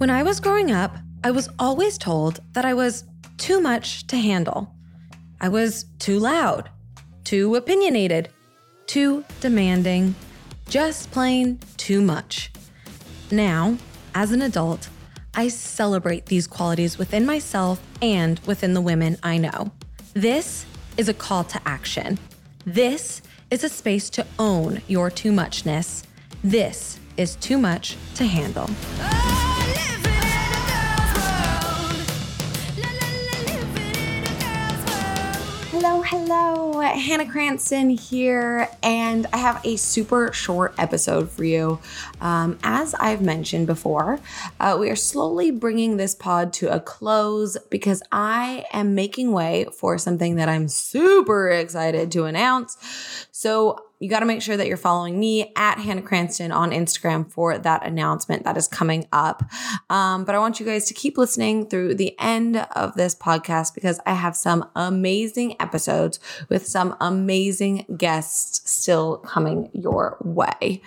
When I was growing up, I was always told that I was too much to handle. I was too loud, too opinionated, too demanding, just plain too much. Now, as an adult, I celebrate these qualities within myself and within the women I know. This is a call to action. This is a space to own your too muchness. This is too much to handle. Hello, hello. Hannah Cranston here, and I have a super short episode for you. Um, as I've mentioned before, uh, we are slowly bringing this pod to a close because I am making way for something that I'm super excited to announce. So, you got to make sure that you're following me at Hannah Cranston on Instagram for that announcement that is coming up. Um, but I want you guys to keep listening through the end of this podcast because I have some amazing episodes with some amazing guests still coming your way.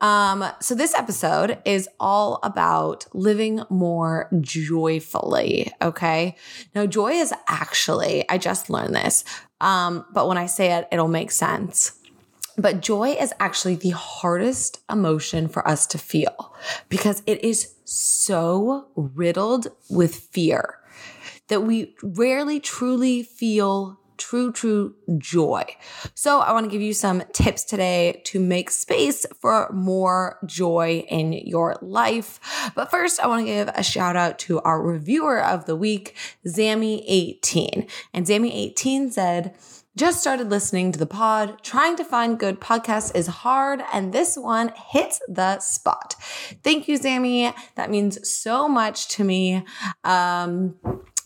Um, so this episode is all about living more joyfully. Okay. Now, joy is actually, I just learned this. Um, but when I say it, it'll make sense. But joy is actually the hardest emotion for us to feel because it is so riddled with fear that we rarely truly feel true, true joy. So, I want to give you some tips today to make space for more joy in your life. But first, I want to give a shout out to our reviewer of the week, Zammy18. And Zammy18 said, just started listening to the pod. Trying to find good podcasts is hard, and this one hits the spot. Thank you, Sammy. That means so much to me. Um,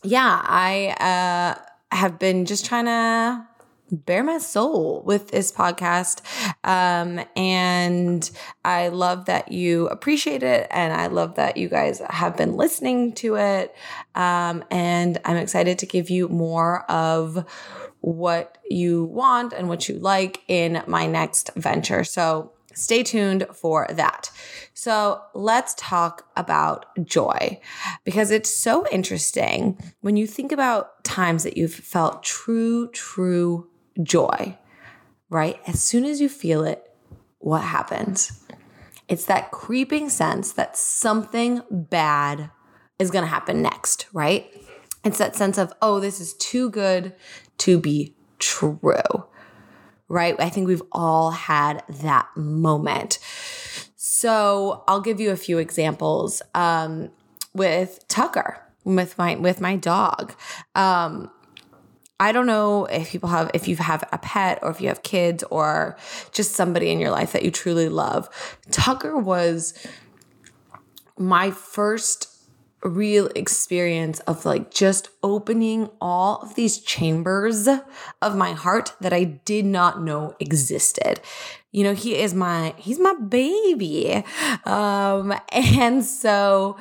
yeah, I uh, have been just trying to bare my soul with this podcast. Um, and I love that you appreciate it. And I love that you guys have been listening to it. Um, and I'm excited to give you more of what you want and what you like in my next venture. So stay tuned for that. So let's talk about joy because it's so interesting when you think about times that you've felt true, true joy, right? As soon as you feel it, what happens? It's that creeping sense that something bad is going to happen next, right? It's that sense of, oh, this is too good to be true, right? I think we've all had that moment. So I'll give you a few examples um, with Tucker, with my with my dog. Um, I don't know if people have if you have a pet or if you have kids or just somebody in your life that you truly love. Tucker was my first real experience of like just opening all of these chambers of my heart that I did not know existed. You know, he is my he's my baby. Um and so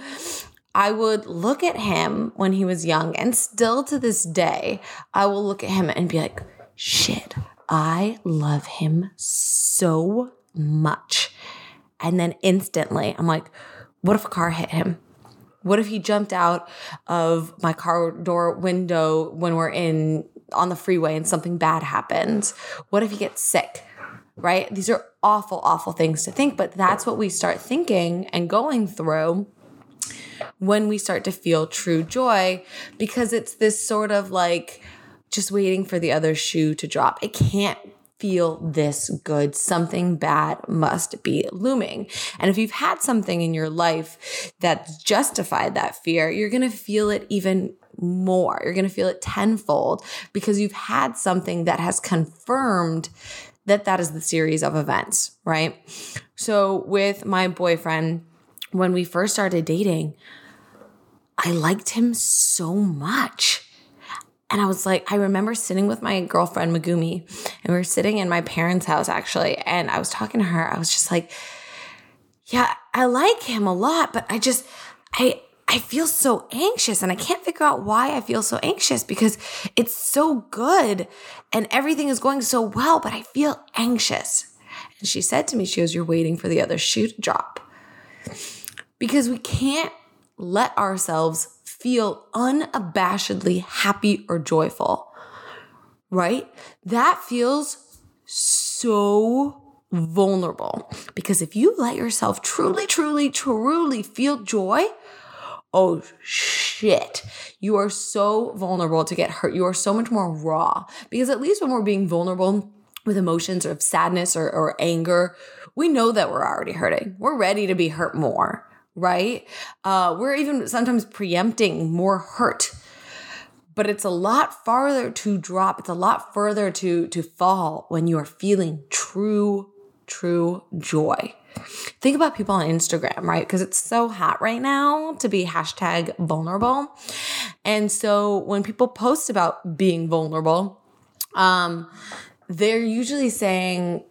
I would look at him when he was young and still to this day I will look at him and be like, "Shit, I love him so much." And then instantly I'm like, "What if a car hit him?" What if he jumped out of my car door window when we're in on the freeway and something bad happens? What if he gets sick? Right? These are awful, awful things to think, but that's what we start thinking and going through when we start to feel true joy because it's this sort of like just waiting for the other shoe to drop. It can't feel this good. Something bad must be looming. And if you've had something in your life that's justified that fear, you're going to feel it even more. You're going to feel it tenfold because you've had something that has confirmed that that is the series of events, right? So with my boyfriend, when we first started dating, I liked him so much. And I was like, I remember sitting with my girlfriend Megumi, and we were sitting in my parents' house actually. And I was talking to her. I was just like, Yeah, I like him a lot, but I just, I, I feel so anxious and I can't figure out why I feel so anxious because it's so good and everything is going so well, but I feel anxious. And she said to me, She goes, You're waiting for the other shoe to drop. Because we can't let ourselves feel unabashedly happy or joyful, right? That feels so vulnerable because if you let yourself truly, truly, truly feel joy, oh shit, you are so vulnerable to get hurt. You are so much more raw because at least when we're being vulnerable with emotions of sadness or, or anger, we know that we're already hurting. We're ready to be hurt more, right? Uh, we're even sometimes preempting more hurt but it's a lot farther to drop. It's a lot further to to fall when you are feeling true true joy. Think about people on instagram right? Because it's so hot right now to be hashtag vulnerable. And so when people post about being vulnerable um they're usually saying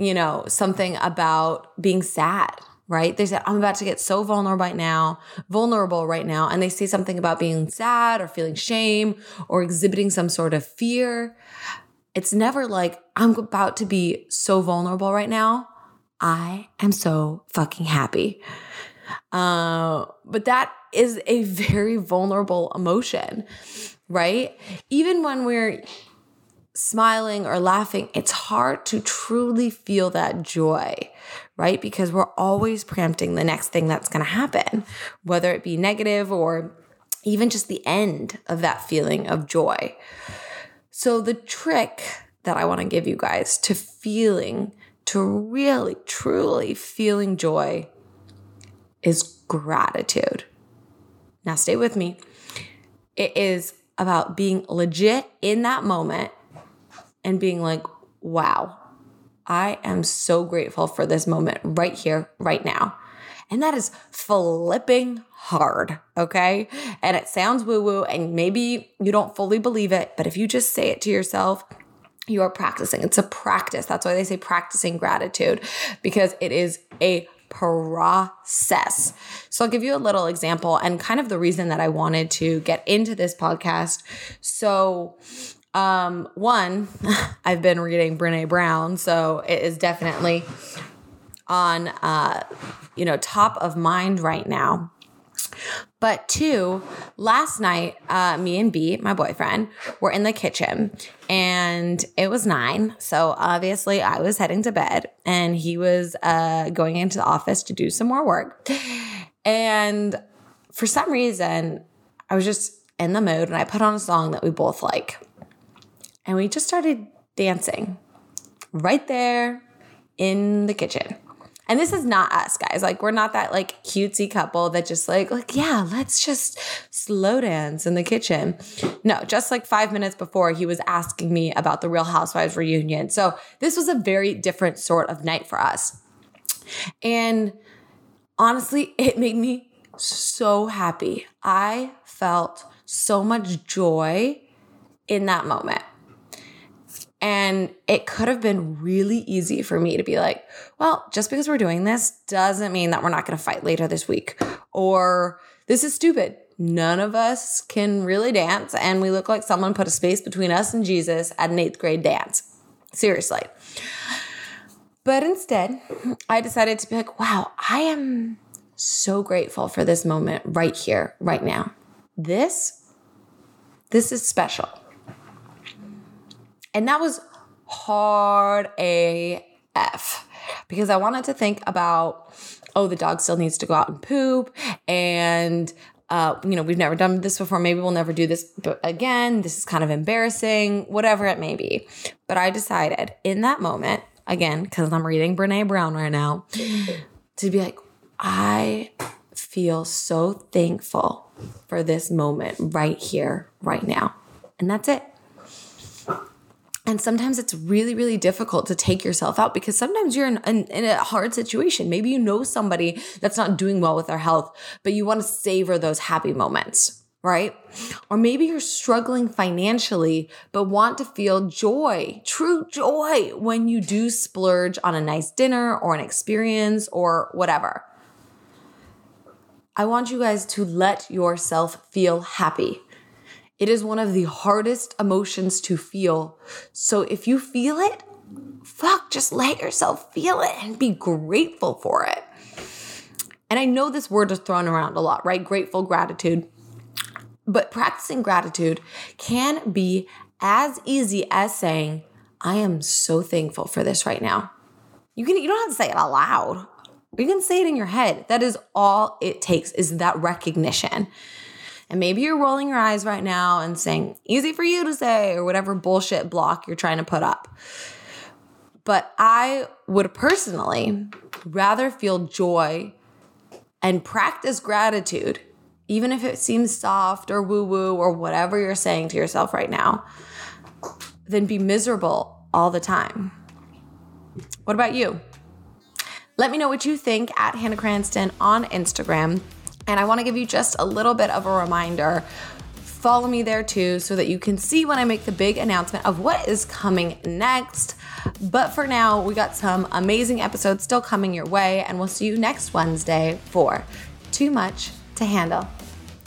you know, something about being sad, right? They said, I'm about to get so vulnerable right now, vulnerable right now. And they say something about being sad or feeling shame or exhibiting some sort of fear. It's never like, I'm about to be so vulnerable right now. I am so fucking happy. Uh, but that is a very vulnerable emotion, right? Even when we're smiling or laughing, it's hard to truly feel that joy, right? Because we're always preempting the next thing that's going to happen, whether it be negative or even just the end of that feeling of joy. So, the trick that I want to give you guys to feeling, to really, truly feeling joy is gratitude. Now, stay with me. It is about being legit in that moment and being like, wow, I am so grateful for this moment right here, right now. And that is flipping hard, okay? And it sounds woo woo, and maybe you don't fully believe it, but if you just say it to yourself, you are practicing. It's a practice. That's why they say practicing gratitude, because it is a process. So I'll give you a little example and kind of the reason that I wanted to get into this podcast. So um, one, I've been reading Brene Brown, so it is definitely on uh, you know, top of mind right now. But two, last night, uh, me and B, my boyfriend, were in the kitchen and it was nine. So obviously, I was heading to bed and he was uh, going into the office to do some more work. And for some reason, I was just in the mood and I put on a song that we both like and we just started dancing right there in the kitchen. And this is not us, guys. Like we're not that like cutesy couple that just like like yeah, let's just slow dance in the kitchen. No, just like 5 minutes before he was asking me about the Real Housewives reunion. So, this was a very different sort of night for us. And honestly, it made me so happy. I felt so much joy in that moment. And it could have been really easy for me to be like, well, just because we're doing this doesn't mean that we're not going to fight later this week. Or this is stupid. None of us can really dance. And we look like someone put a space between us and Jesus at an eighth grade dance. Seriously. But instead, I decided to be like, wow, I am so grateful for this moment right here, right now. This, this is special. And that was hard AF because I wanted to think about, oh, the dog still needs to go out and poop. And, uh, you know, we've never done this before. Maybe we'll never do this again. This is kind of embarrassing, whatever it may be. But I decided in that moment, again, because I'm reading Brene Brown right now, to be like, I feel so thankful for this moment right here, right now. And that's it. And sometimes it's really, really difficult to take yourself out because sometimes you're in, in, in, a hard situation. Maybe you know somebody that's not doing well with their health, but you want to savor those happy moments, right? Or maybe you're struggling financially, but want to feel joy, true joy, when you do splurge on a nice dinner or an experience or whatever. I want you guys to let yourself feel happy. It is one of the hardest emotions to feel. So if you feel it, fuck, just let yourself feel it and be grateful for it. And I know this word is thrown around a lot, right? Grateful, gratitude. But practicing gratitude can be as easy as saying, I am so thankful for this right now. You can you don't have to say it out loud. You can say it in your head. That is all it takes is that recognition. And maybe you're rolling your eyes right now and saying, easy for you to say, or whatever bullshit block you're trying to put up. But I would personally rather feel joy and practice gratitude, even if it seems soft or woo woo or whatever you're saying to yourself right now, than be miserable all the time. What about you? Let me know what you think at Hannah Cranston on Instagram. And I want to give you just a little bit of a reminder. Follow me there too so that you can see when I make the big announcement of what is coming next. But for now, we got some amazing episodes still coming your way, and we'll see you next Wednesday for Too Much to Handle.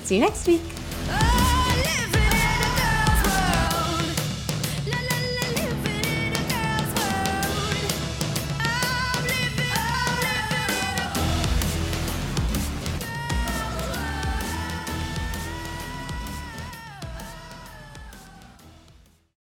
See you next week.